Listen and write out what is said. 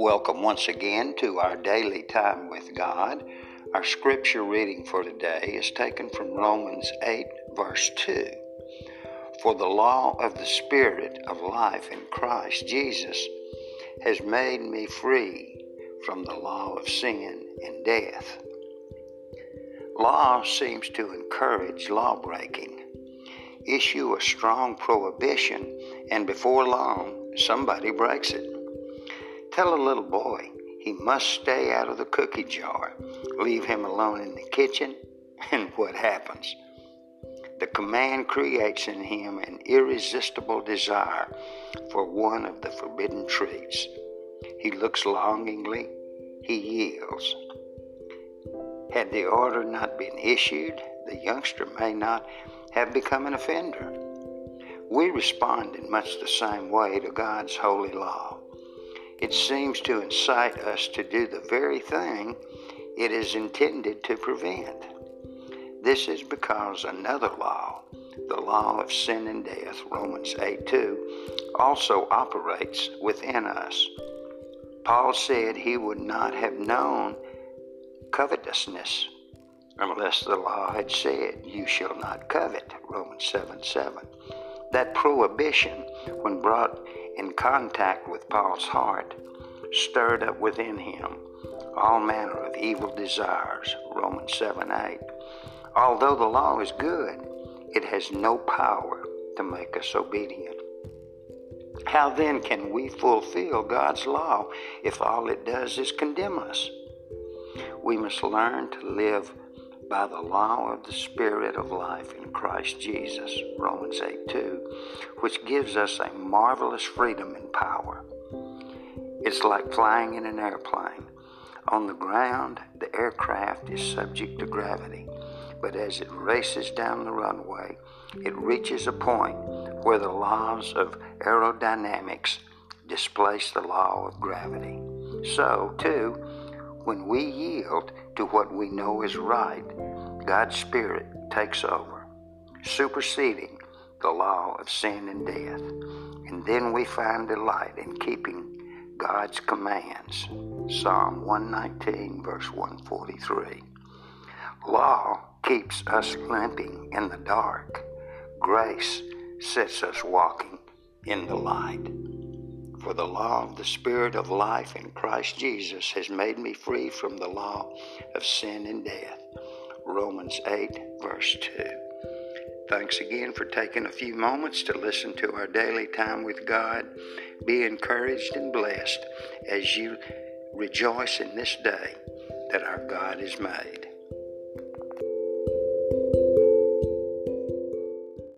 Welcome once again to our daily time with God. Our scripture reading for today is taken from Romans 8, verse 2. For the law of the Spirit of life in Christ Jesus has made me free from the law of sin and death. Law seems to encourage law breaking. Issue a strong prohibition, and before long, somebody breaks it. Tell a little boy he must stay out of the cookie jar. Leave him alone in the kitchen, and what happens? The command creates in him an irresistible desire for one of the forbidden treats. He looks longingly, he yields. Had the order not been issued, the youngster may not have become an offender. We respond in much the same way to God's holy law it seems to incite us to do the very thing it is intended to prevent. This is because another law, the law of sin and death, Romans 8 2, also operates within us. Paul said he would not have known covetousness unless the law had said, You shall not covet, Romans 7 7. That prohibition, when brought in contact with Paul's heart, stirred up within him all manner of evil desires. Romans 7 8. Although the law is good, it has no power to make us obedient. How then can we fulfill God's law if all it does is condemn us? We must learn to live by the law of the Spirit of life in Christ Jesus, Romans 8 2, which gives us a marvelous freedom and power. It's like flying in an airplane. On the ground, the aircraft is subject to gravity, but as it races down the runway, it reaches a point where the laws of aerodynamics displace the law of gravity. So, too, when we yield to what we know is right, God's Spirit takes over, superseding the law of sin and death. And then we find delight in keeping God's commands. Psalm 119, verse 143. Law keeps us limping in the dark. Grace sets us walking in the light. For the law of the Spirit of life in Christ Jesus has made me free from the law of sin and death. Romans 8, verse 2. Thanks again for taking a few moments to listen to our daily time with God. Be encouraged and blessed as you rejoice in this day that our God has made.